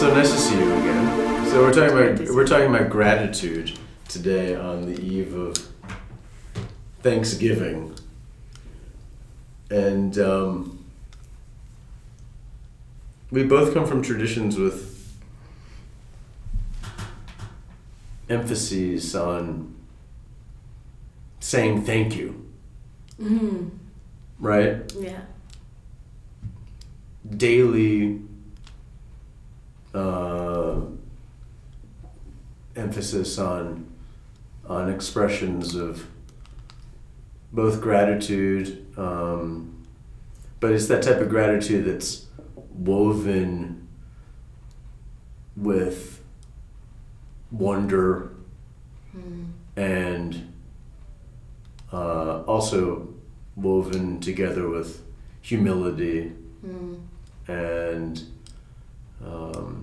So nice to see you again. So we're talking about we're talking about gratitude today on the eve of Thanksgiving, and um, we both come from traditions with emphases on saying thank you, Mm, right? yeah. daily uh, emphasis on on expressions of both gratitude, um, but it's that type of gratitude that's woven with wonder Mm, and uh, also woven together with humility mm, and um,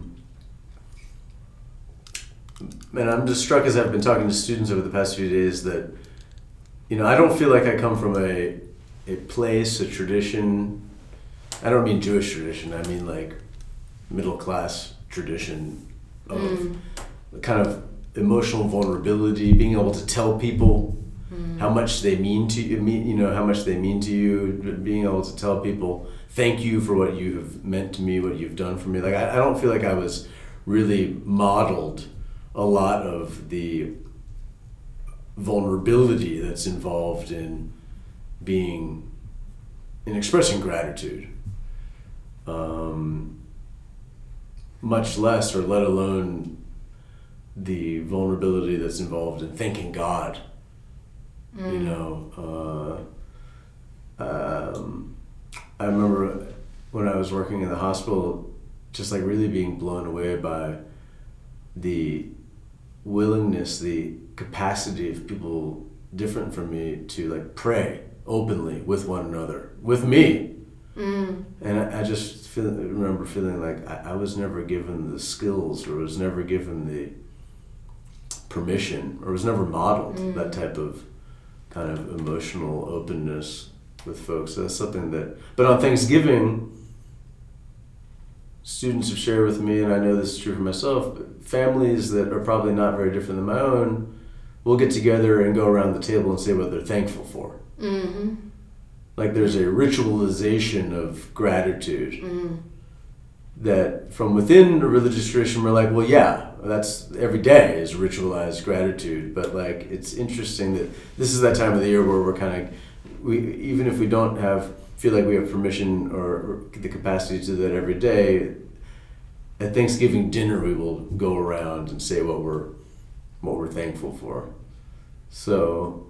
man, I'm just struck as I've been talking to students over the past few days that you know I don't feel like I come from a a place, a tradition. I don't mean Jewish tradition. I mean like middle class tradition of mm, kind of emotional vulnerability, being able to tell people mm, how much they mean to you, mean, you know, how much they mean to you, being able to tell people, thank you for what you have meant to me, what you've done for me. Like, I, I don't feel like I was really modeled a lot of the vulnerability that's involved in being, in expressing gratitude. Um, much less, or let alone the vulnerability that's involved in thanking God you mm. know uh, um, i remember when i was working in the hospital just like really being blown away by the willingness the capacity of people different from me to like pray openly with one another with me Mm, and I, I just feel, remember feeling like I, I was never given the skills or was never given the permission or was never modeled Mm. that type of kind of emotional openness with folks. So that's something that, but on Thanksgiving, students have shared with me, and I know this is true for myself, families that are probably not very different than my own will get together and go around the table and say what they're thankful for. mm-hmm, Like there's a ritualization of gratitude mm, that from within the religious tradition we're like, well, yeah, that's every day is ritualized gratitude. But like, it's interesting that this is that time of the year where we're kind of, we even if we don't have feel like we have permission or, the capacity to do that every day. At Thanksgiving dinner, we will go around and say what we're what we're thankful for. So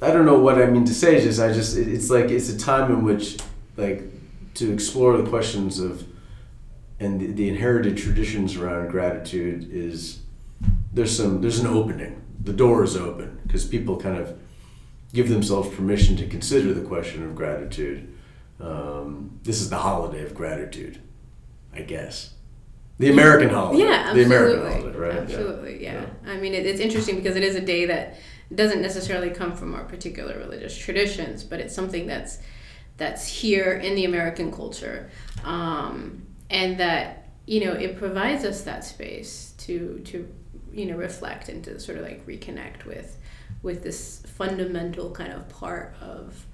I don't know what I mean to say. Just I just it, it's like it's a time in which like to explore the questions of and the, the inherited traditions around gratitude is there's some there's an opening. The door is open because people kind of give themselves permission to consider the question of gratitude. Um, this is the holiday of gratitude, I guess. The American holiday. Yeah, absolutely. The. American holiday, right? Yeah. Absolutely, yeah. I mean, it, it's interesting because it is a day that doesn't necessarily come from our particular religious traditions, but it's something that's that's here in the American culture, um, and that you know it provides us that space to to you know reflect and to sort of like reconnect with with this fundamental kind of part of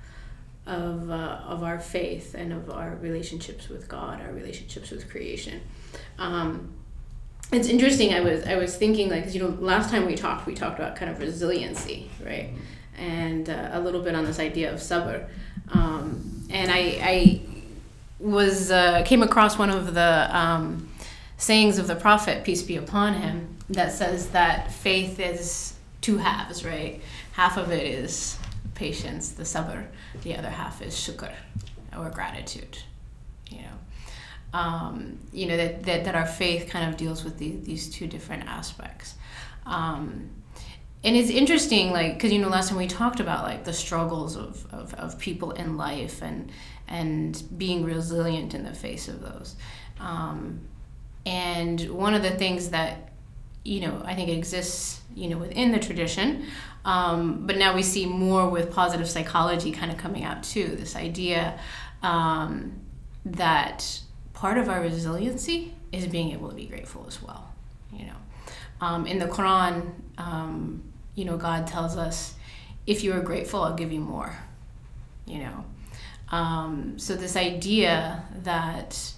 of uh, of our faith and of our relationships with God, our relationships with creation. Um, it's interesting. I was I was thinking like you know last time we talked we talked about kind of resiliency, right, and uh, a little bit on this idea of sabr, um, and I I was uh, came across one of the um, sayings of the prophet peace be upon him that says that faith is two halves, right? Half of it is patience, the sabr. The other half is shukr, or gratitude. You know, um, you know that, that that our faith kind of deals with the, these two different aspects. Um, and it's interesting, like, because you know, last time we talked about like the struggles of, of, of people in life and and being resilient in the face of those. Um, and one of the things that you know I think exists you know within the tradition, um, but now we see more with positive psychology kind of coming out too. This idea um, that part of our resiliency is being able to be grateful as well. You know, um, in the Quran, um, you know, God tells us, "If you are grateful, I'll give you more." You know, um, so this idea that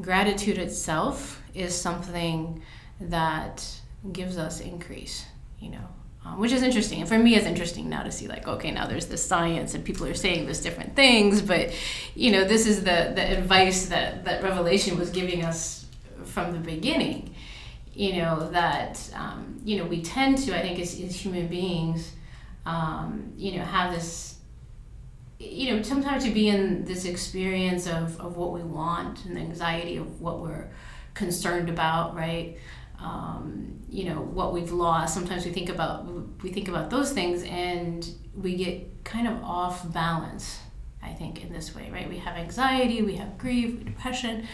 gratitude itself is something that gives us increase. You know, um, which is interesting. And for me, it's interesting now to see like, okay, now there's this science and people are saying this different things, but you know, this is the the advice that that Revelation was giving us from the beginning. You know that um, you know we tend to, I think, as, as human beings, um, you know, have this. You know, sometimes to be in this experience of, of what we want and the anxiety of what we're concerned about, right? Um, you know what we've lost. Sometimes we think about we think about those things and we get kind of off balance i think in this way right? We have anxiety we have grief depression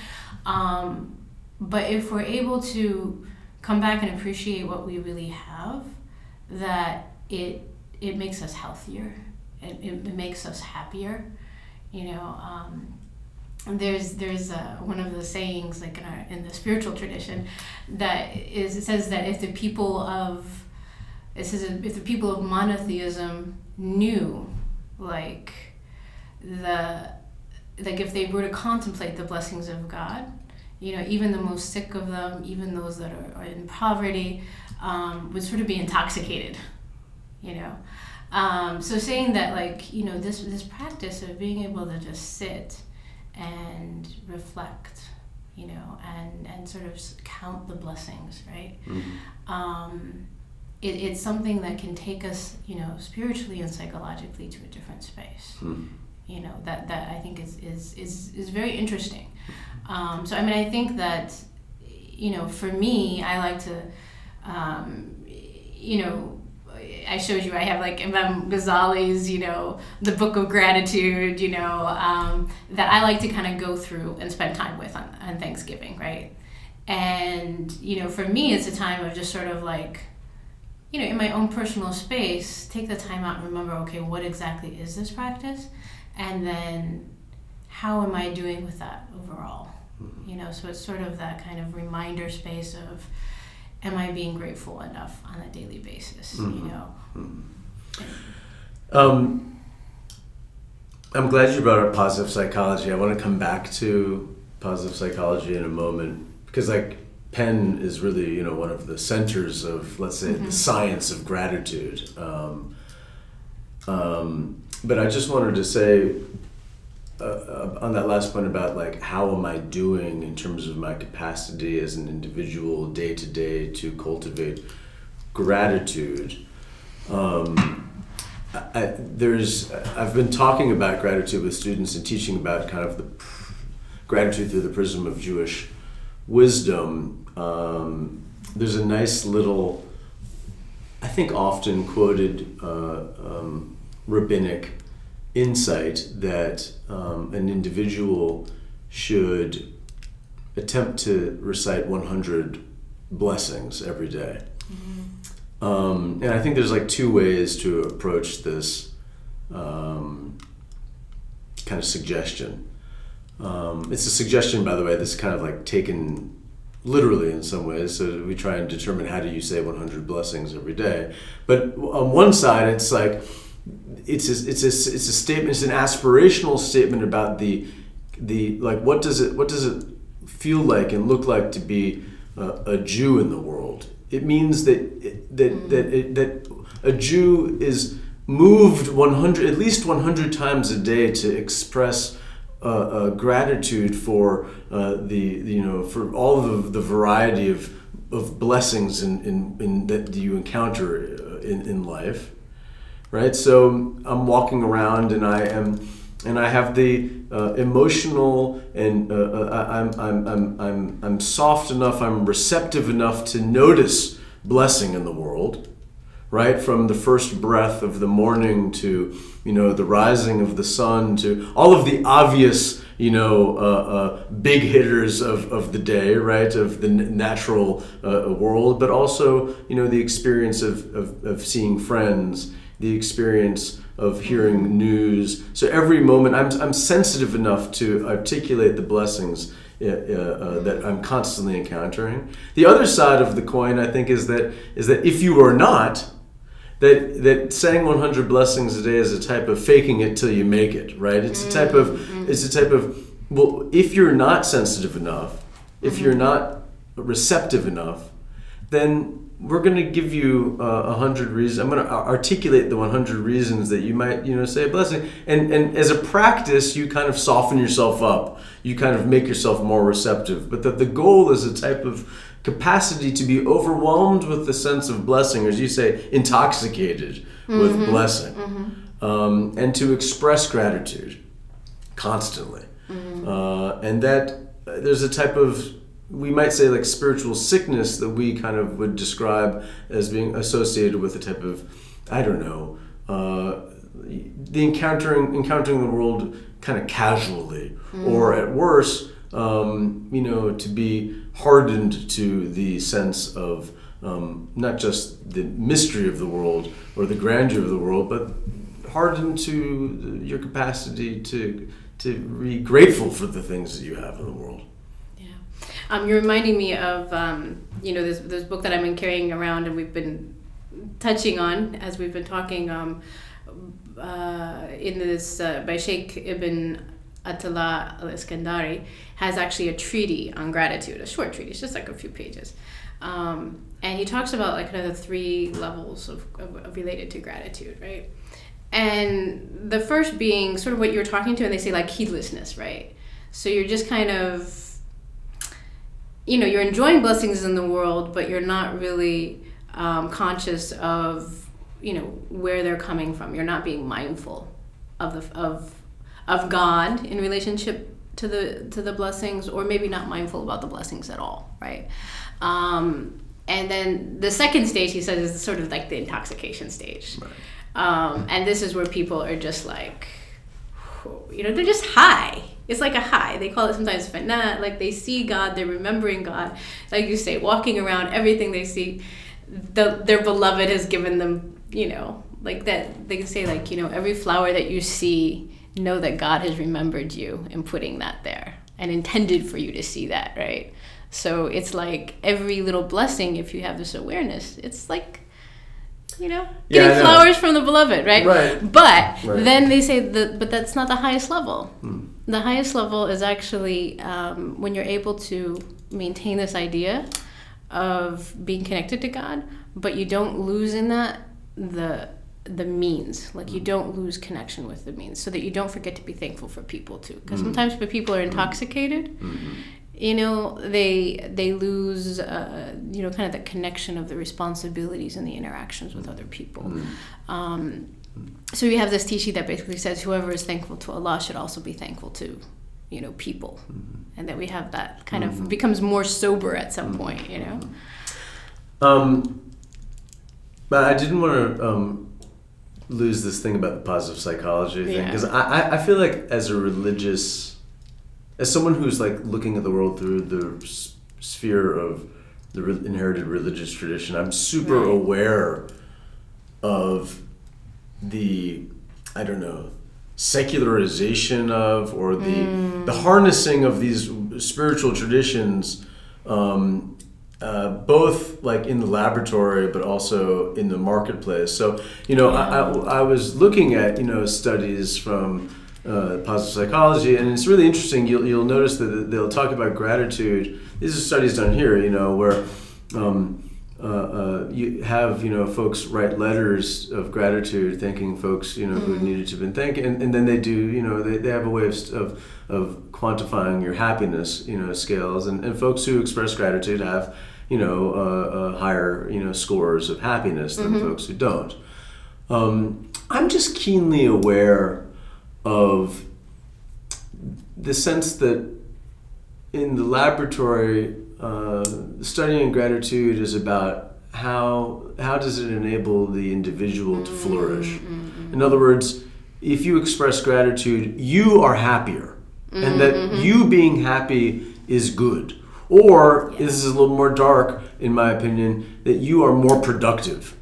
um, but if we're able to come back and appreciate what we really have that it it makes us healthier. It, it, makes us happier you know um, there's there's uh, one of the sayings like in our in the spiritual tradition that is it says that if the people of it says if the people of monotheism knew like the like if they were to contemplate the blessings of God you know even the most sick of them even those that are, are in poverty um, would sort of be intoxicated you know? Um, so saying that like you know this this practice of being able to just sit and reflect you know and and sort of count the blessings right mm-hmm. um, it, it's something that can take us you know spiritually and psychologically to a different space mm-hmm. you know that that i think is is is, is very interesting um, so i mean i think that you know for me i like to um, you know I showed you I have like Imam Ghazali's, you know, the Book of Gratitude, you know, um, that I like to kind of go through and spend time with on, on Thanksgiving, right? And, you know, for me, it's a time of just sort of like, you know, in my own personal space, take the time out and remember, okay, what exactly is this practice? And then how am I doing with that overall? Mm-hmm. You know, so it's sort of that kind of reminder space of, am I being grateful enough on a daily basis? Mm-hmm. You know. Mm-hmm. Um, I'm glad you brought up positive psychology. I want to come back to positive psychology in a moment because, like, Penn is really, you know, one of the centers of, let's say, mm-hmm. the science of gratitude. Um, um, but I just wanted to say uh, uh, on that last point about like how am I doing in terms of my capacity as an individual day to day to cultivate gratitude. Um, I, there's I've been talking about gratitude with students and teaching about kind of the gratitude through the prism of Jewish wisdom. Um, there's a nice little, I think often quoted uh, um, rabbinic insight that um, an individual should attempt to recite 100 blessings every day. Mm-hmm. Um, and I think there's like two ways to approach this um, kind of suggestion. Um, it's a suggestion, by the way, that's kind of like taken literally in some ways. So we try and determine how do you say 100 blessings every day. But on one side, it's like, it's a, it's a, it's a statement it's an aspirational statement about the the like what does it what does it feel like and look like to be a, a Jew in the world it means that that mm. that it, that a Jew is moved 100 at least 100 times a day to express uh, uh, gratitude for uh, the you know for all of the, the variety of of blessings in, in, in that you encounter uh, in, in life right? So I'm walking around and I am, and I have the uh, emotional and uh, uh I'm, I'm, I'm, I'm, I'm soft enough, I'm receptive enough to notice blessing in the world, right? From the first breath of the morning to, you know, the rising of the sun to all of the obvious, you know, uh, uh, big hitters of, of the day, right? Of the natural uh, world, but also, you know, the experience of, of, of seeing friends the experience of hearing news. So every moment, I'm, I'm sensitive enough to articulate the blessings uh, uh, that I'm constantly encountering. The other side of the coin, I think, is that is that if you are not, that that saying 100 blessings a day is a type of faking it till you make it, right? It's a type of it's a type of well, if you're not sensitive enough, if you're not receptive enough, then we're going to give you uh, a uh, hundred reasons. I'm going to articulate the 100 reasons that you might, you know, say a blessing. And and as a practice, you kind of soften yourself up. You kind of make yourself more receptive. But that the goal is a type of capacity to be overwhelmed with the sense of blessing, or as you say, intoxicated mm-hmm. with blessing, mm-hmm. um, and to express gratitude constantly. Mm-hmm. Uh, and that uh, there's a type of we might say like spiritual sickness that we kind of would describe as being associated with a type of I don't know uh, the encountering encountering the world kind of casually mm. or at worst um, you know to be hardened to the sense of um, not just the mystery of the world or the grandeur of the world but hardened to your capacity to to be grateful for the things that you have in the world um, you're reminding me of um, you know this this book that I've been carrying around and we've been touching on as we've been talking um, uh, in this uh, by Sheikh Ibn Attallah al Iskandari has actually a treaty on gratitude, a short treaty, it's just like a few pages. Um, and he talks about like kind of the three levels of, of, of related to gratitude, right? And the first being sort of what you're talking to, and they say like heedlessness, right? So you're just kind of you know you're enjoying blessings in the world but you're not really um, conscious of you know where they're coming from. You're not being mindful of the of of god in relationship to the to the blessings or maybe not mindful about the blessings at all right? Um, and then the second stage he says is sort of like the intoxication stage. Right. um, and this is where people are just like you know they're just high it's like a high. They call it sometimes fanat. Like they see God, they're remembering God. Like you say, walking around, everything they see, the, their beloved has given them, you know, like that. They can say, like, you know, every flower that you see, know that God has remembered you and putting that there and intended for you to see that, right? So it's like every little blessing, if you have this awareness, it's like you know, getting yeah, flowers from the beloved, right? Right. But right. then they say that, but that's not the highest level. Hmm. The highest level is actually um, when you're able to maintain this idea of being connected to God, but you don't lose in that the the means like you hmm. don't lose connection with the means so that you don't forget to be thankful for people too because mm-hmm. sometimes when people are intoxicated mm-hmm you know they they lose uh, you know kind of the connection of the responsibilities and the interactions with other people mm. um, so we have this teaching that basically says whoever is thankful to allah should also be thankful to you know people mm-hmm. and that we have that kind mm-hmm. of becomes more sober at some mm-hmm. point you know um, but i didn't want to um, lose this thing about the positive psychology thing because yeah. I, I feel like as a religious as someone who's like looking at the world through the s- sphere of the re- inherited religious tradition, I'm super right. aware of the I don't know secularization of or the mm. the harnessing of these spiritual traditions um, uh, both like in the laboratory but also in the marketplace so you know yeah. I, I, I was looking at you know studies from uh, positive psychology, and it's really interesting. You'll, you'll notice that they'll talk about gratitude. These are studies done here, you know, where um, uh, uh, you have you know folks write letters of gratitude, thanking folks you know mm-hmm. who needed to have been thanking, and, and then they do you know they, they have a way of, of, of quantifying your happiness you know scales, and, and folks who express gratitude have you know uh, uh, higher you know scores of happiness than mm-hmm. folks who don't. Um, I'm just keenly aware of the sense that in the laboratory, uh, studying gratitude is about how how does it enable the individual to flourish. Mm-hmm. In other words, if you express gratitude, you are happier, mm-hmm. and that mm-hmm. you being happy is good. Or yeah. this is a little more dark, in my opinion, that you are more productive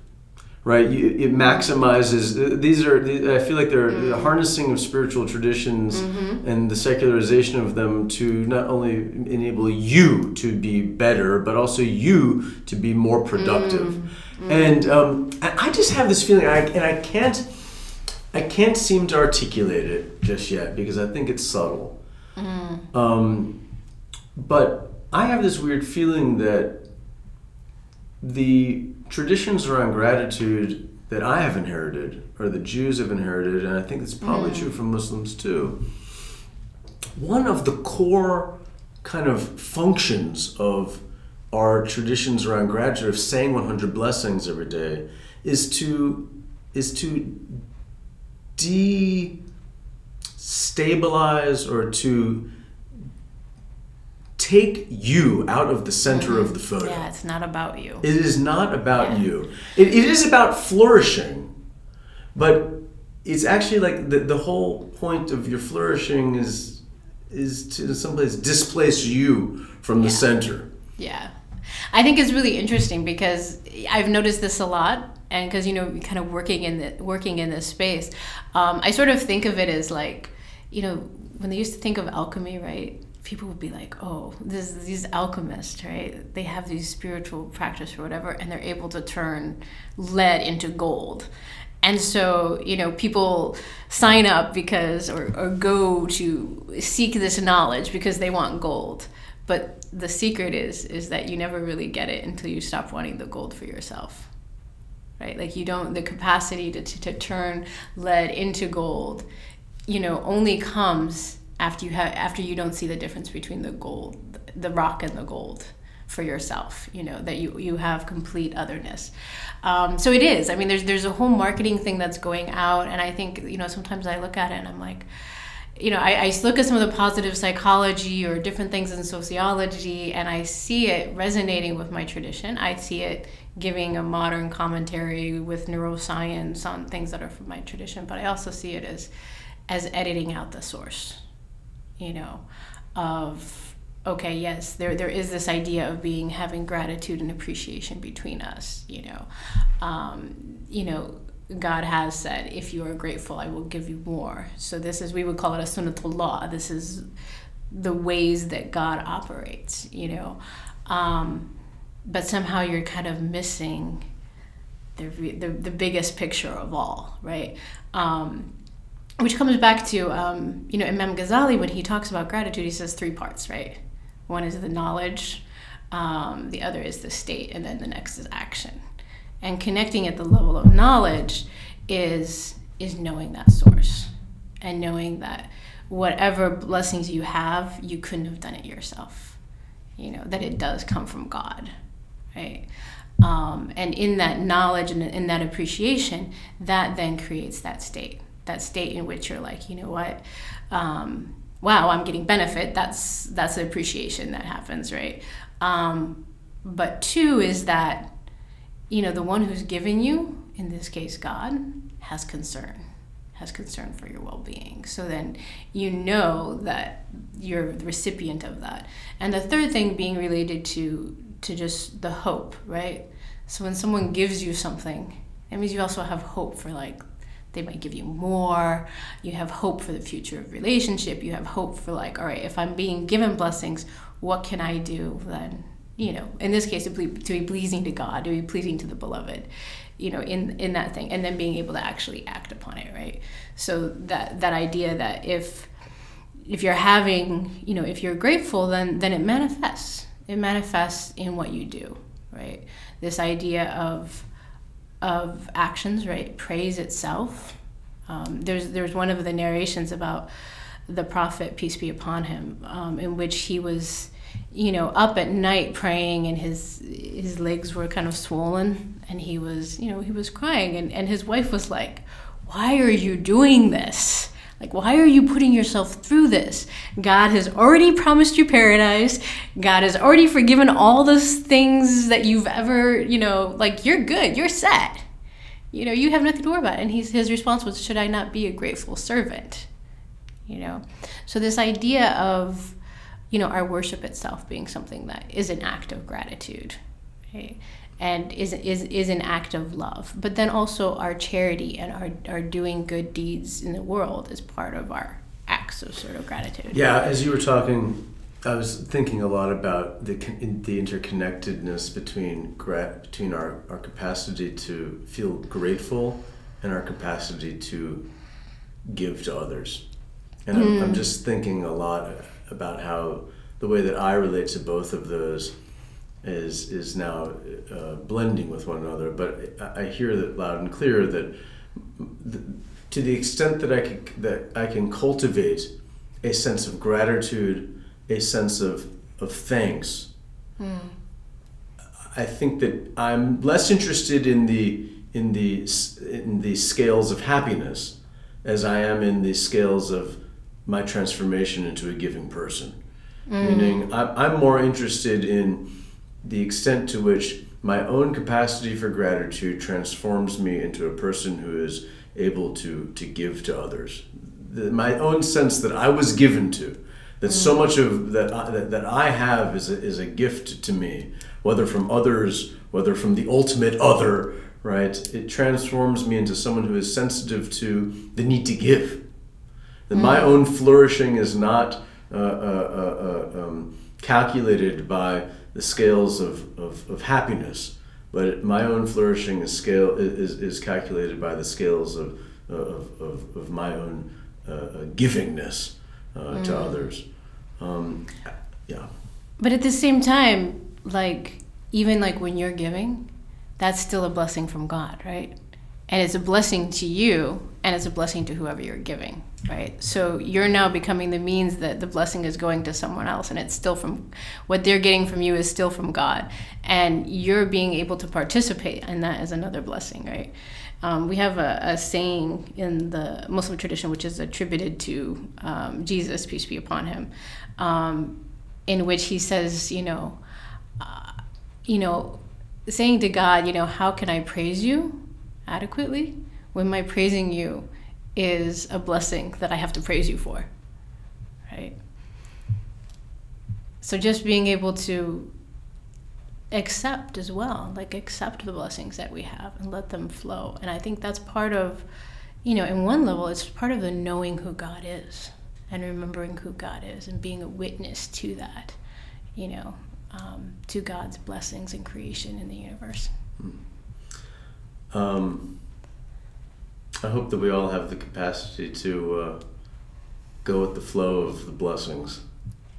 right? You, it maximizes. These are. I feel like they're mm-hmm. the harnessing of spiritual traditions mm-hmm. and the secularization of them to not only enable you to be better, but also you to be more productive. Mm. Mm. And um, I I just have this feeling, I, and I can't. I can't seem to articulate it just yet because I think it's subtle. Mm. Um, but I have this weird feeling that the traditions around gratitude that I have inherited, or the Jews have inherited, and I think it's probably true mm. for Muslims too. One of the core kind of functions of our traditions around gratitude of saying 100 blessings every day is to is to destabilize or to take you out of the center of the photo. Yeah, it's not about you. It is not about Yeah. you. It, it is about flourishing, but it's actually like the, the whole point of your flourishing is is to in some place displace you from the Yeah. center. Yeah. I think it's really interesting because I've noticed this a lot and because you know kind of working in the working in this space um, I sort of think of it as like you know when they used to think of alchemy right people would be like oh this these alchemists right they have these spiritual practice or whatever and they're able to turn lead into gold and so, you know, people sign up because, or, or go to seek this knowledge because they want gold. But the secret is, is that you never really get it until you stop wanting the gold for yourself. Right? Like you don't, the capacity to, to, to turn lead into gold, you know, only comes after you have, after you don't see the difference between the gold, the rock and the gold for yourself you know that you you have complete otherness. Um, so it is. I mean there's there's a whole marketing thing that's going out and i think you know sometimes i look at it and i'm like you know I, I look at some of the positive psychology or different things in sociology and i see it resonating with my tradition. I see it giving a modern commentary with neuroscience on things that are from my tradition but i also see it as as editing out the source you know of okay yes there there is this idea of being having gratitude and appreciation between us you know. Um, you know god has said if you are grateful i will give you more. So this is we would call it a sunnatullah. This is the ways that god operates you know. Um, but somehow you're kind of missing the, the, the biggest picture of all right? Um, which comes back to um, you know imam ghazali when he talks about gratitude he says three parts right? One is the knowledge um, the other is the state and then the next is action. And connecting at the level of knowledge is is knowing that source and knowing that whatever blessings you have you couldn't have done it yourself. You know that it does come from god right? Um, and in that knowledge and in that appreciation that then creates that state that state in which you're like you know what? Um, wow i'm getting benefit. That's that's appreciation that happens right? Um, but two is that you know the one who's given you in this case god has concern has concern for your well-being. So then you know that you're the recipient of that. And the third thing being related to to just the hope right? So when someone gives you something it means you also have hope for like they might give you more. You have hope for the future of relationship. You have hope for like all right if i'm being given blessings what can i do then? You know in this case to be, to be pleasing to god to be pleasing to the beloved you know in in that thing and then being able to actually act upon it right? So that that idea that if if you're having you know if you're grateful then then it manifests. It manifests in what you do right? This idea of of actions, right? Praise itself. Um, there's there's one of the narrations about the prophet, peace be upon him, um, in which he was, you know, up at night praying, and his his legs were kind of swollen, and he was, you know, he was crying, and and his wife was like, "Why are you doing this?" Like, why are you putting yourself through this? God has already promised you paradise. God has already forgiven all those things that you've ever, you know, like you're good, you're set. You know, you have nothing to worry about. And he's, his response was, Should I not be a grateful servant? You know, so this idea of, you know, our worship itself being something that is an act of gratitude, right? and is, is, is an act of love. But then also our charity and our, our doing good deeds in the world is part of our acts of sort of gratitude. Yeah, as you were talking, I was thinking a lot about the the interconnectedness between gra- between our, our capacity to feel grateful and our capacity to give to others. And I'm, I'm hmm. just thinking a lot about how the way that I relate to both of those is is now uh, blending with one another. But I, I hear that loud and clear that th- to the extent that I can that I can cultivate a sense of gratitude, a sense of of thanks. I think that I'm less interested in the in the in the scales of happiness as I am in the scales of my transformation into a giving person. Meaning, I'm, I'm more interested in the extent to which my own capacity for gratitude transforms me into a person who is able to, to give to others. The, my own sense that I was given to, that so much of that I, that, that I have is a, is a gift to me, whether from others, whether from the ultimate other, right? It transforms me into someone who is sensitive to the need to give. That my own flourishing is not uh, uh, uh, uh, um, calculated by the scales of, of, of happiness, but my own flourishing is scale is, is calculated by the scales of, of, of, of my own uh, uh, givingness uh, to others. Um, yeah. But at the same time, like even like when you're giving, that's still a blessing from God, right? And it's a blessing to you and it's a blessing to whoever you're giving, right? So you're now becoming the means that the blessing is going to someone else and it's still from what they're getting from you is still from God. And you're being able to participate and that is another blessing, right? Um, we have a, a saying in the Muslim tradition, which is attributed to um, Jesus, peace be upon him, um, in which he says, you know, uh, you know, saying to God, you know, how can I praise you adequately when my praising you is a blessing that I have to praise you for, right? So just being able to accept as well, like accept the blessings that we have and let them flow. And I think that's part of, you know, in one level, it's part of the knowing who God is and remembering who God is and being a witness to that, you know, um, to God's blessings and creation in the universe. Um, I hope that we all have the capacity to uh, go with the flow of the blessings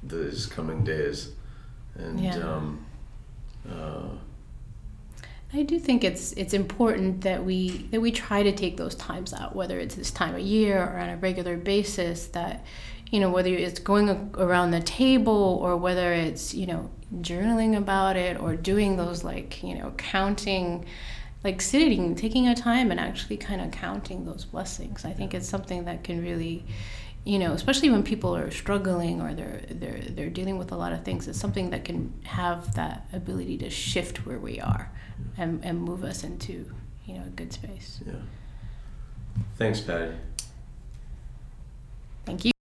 these coming days, and Yeah. um, uh, I do think it's it's important that we that we try to take those times out, whether it's this time of year or on a regular basis. That you know whether it's going around the table or whether it's you know journaling about it or doing those like you know counting, like sitting, taking a time and actually kind of counting those blessings. I think it's something that can really you know, especially when people are struggling or they're they're they're dealing with a lot of things, it's something that can have that ability to shift where we are and, and move us into, you know, a good space. yeah. Thanks, Patty. Thank you.